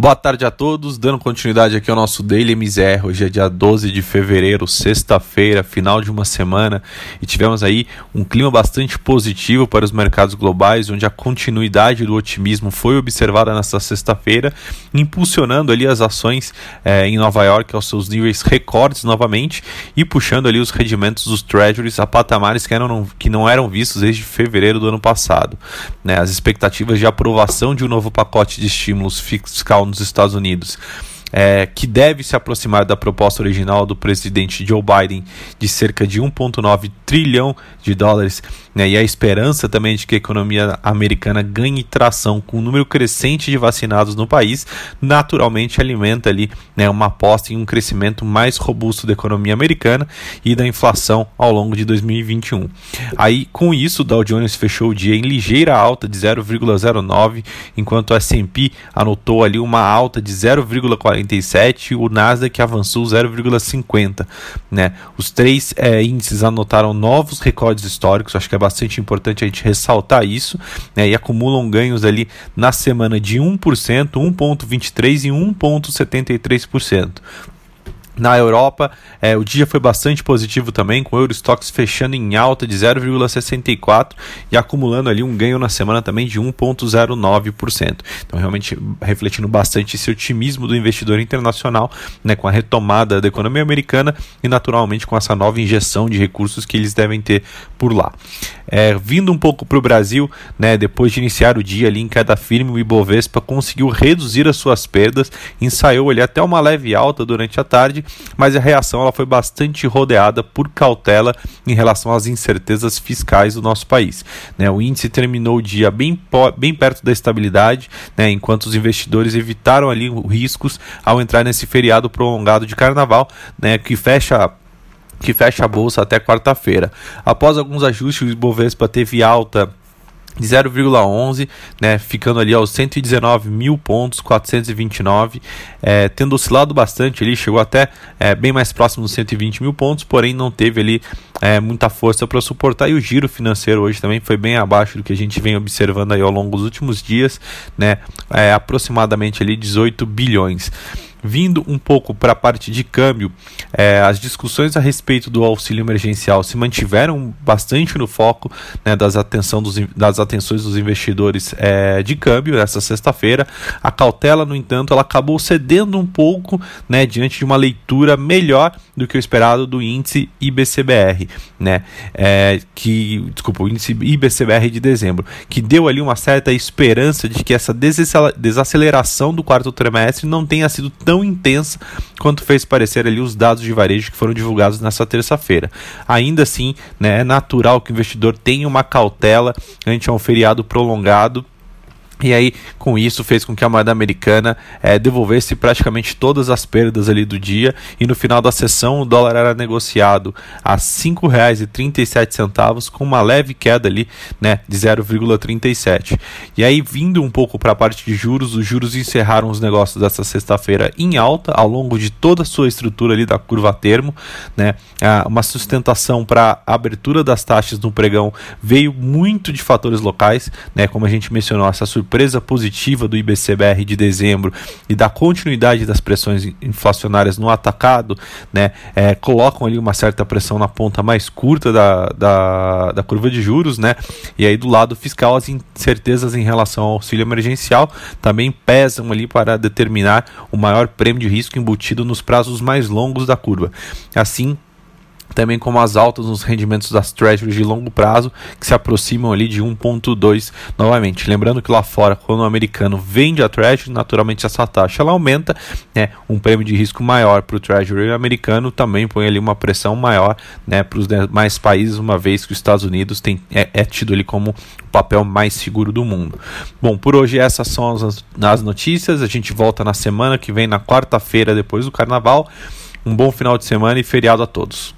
Boa tarde a todos, dando continuidade aqui ao nosso Daily MZR. Hoje é dia 12 de fevereiro, sexta-feira, final de uma semana, e tivemos aí um clima bastante positivo para os mercados globais, onde a continuidade do otimismo foi observada nesta sexta-feira, impulsionando ali as ações eh, em Nova York aos seus níveis recordes novamente e puxando ali os rendimentos dos treasuries a patamares que, eram, que não eram vistos desde fevereiro do ano passado. Né? As expectativas de aprovação de um novo pacote de estímulos fiscal nos Estados Unidos é, que deve se aproximar da proposta original do presidente Joe Biden de cerca de 1,9 trilhão de dólares, né, e a esperança também de que a economia americana ganhe tração com o um número crescente de vacinados no país, naturalmente alimenta ali né, uma aposta em um crescimento mais robusto da economia americana e da inflação ao longo de 2021. Aí, com isso, o Dow Jones fechou o dia em ligeira alta de 0,09, enquanto o S&P anotou ali uma alta de 0,40 0,47 o Nasdaq avançou 0,50. Né? Os três é, índices anotaram novos recordes históricos, acho que é bastante importante a gente ressaltar isso, né? e acumulam ganhos ali na semana de 1%, 1,23% e 1,73%. Na Europa, é, o dia foi bastante positivo também, com o Eurostox fechando em alta de 0,64 e acumulando ali um ganho na semana também de 1,09%. Então, realmente refletindo bastante esse otimismo do investidor internacional, né, com a retomada da economia americana e, naturalmente, com essa nova injeção de recursos que eles devem ter por lá. É, vindo um pouco para o Brasil, né, depois de iniciar o dia ali em queda firme, o Ibovespa conseguiu reduzir as suas perdas, ensaiou ali até uma leve alta durante a tarde, mas a reação ela foi bastante rodeada por cautela em relação às incertezas fiscais do nosso país. Né, o índice terminou o dia bem, bem perto da estabilidade, né, enquanto os investidores evitaram ali riscos ao entrar nesse feriado prolongado de carnaval, né, que fecha que fecha a bolsa até quarta-feira. Após alguns ajustes, o Ibovespa teve alta de 0,11, né, ficando ali aos 119 mil pontos, 429, é, tendo oscilado bastante ali, chegou até é, bem mais próximo dos 120 mil pontos, porém não teve ali é, muita força para suportar e o giro financeiro hoje também foi bem abaixo do que a gente vem observando aí ao longo dos últimos dias, né, é, aproximadamente ali 18 bilhões. Vindo um pouco para a parte de câmbio, é, as discussões a respeito do auxílio emergencial se mantiveram bastante no foco né, das, atenção dos, das atenções dos investidores é, de câmbio essa sexta-feira. A cautela, no entanto, ela acabou cedendo um pouco né, diante de uma leitura melhor do que o esperado do índice IBCBR, né, é, que, desculpa, o índice IBCBR de dezembro, que deu ali uma certa esperança de que essa desaceleração do quarto trimestre não tenha sido tão intensa quanto fez parecer ali os dados de varejo que foram divulgados nessa terça-feira. Ainda assim, né, é natural que o investidor tenha uma cautela ante um feriado prolongado e aí, com isso, fez com que a moeda americana é, devolvesse praticamente todas as perdas ali do dia. E no final da sessão, o dólar era negociado a R$ 5,37, com uma leve queda ali né, de 0,37. E aí, vindo um pouco para a parte de juros, os juros encerraram os negócios dessa sexta-feira em alta, ao longo de toda a sua estrutura ali da curva termo. Né, uma sustentação para a abertura das taxas no pregão veio muito de fatores locais, né, como a gente mencionou, essa surpresa surpresa positiva do IBCBR de dezembro e da continuidade das pressões inflacionárias no atacado, né, é, colocam ali uma certa pressão na ponta mais curta da, da, da curva de juros, né, e aí do lado fiscal as incertezas em relação ao auxílio emergencial também pesam ali para determinar o maior prêmio de risco embutido nos prazos mais longos da curva. Assim, também como as altas nos rendimentos das treasuries de longo prazo, que se aproximam ali de 1.2 novamente. Lembrando que lá fora, quando o americano vende a treasury, naturalmente essa taxa ela aumenta, né, um prêmio de risco maior para o treasury americano também põe ali uma pressão maior, né, para os demais países, uma vez que os Estados Unidos tem, é, é tido ali como o papel mais seguro do mundo. Bom, por hoje essas são as, as notícias, a gente volta na semana que vem, na quarta-feira, depois do carnaval. Um bom final de semana e feriado a todos.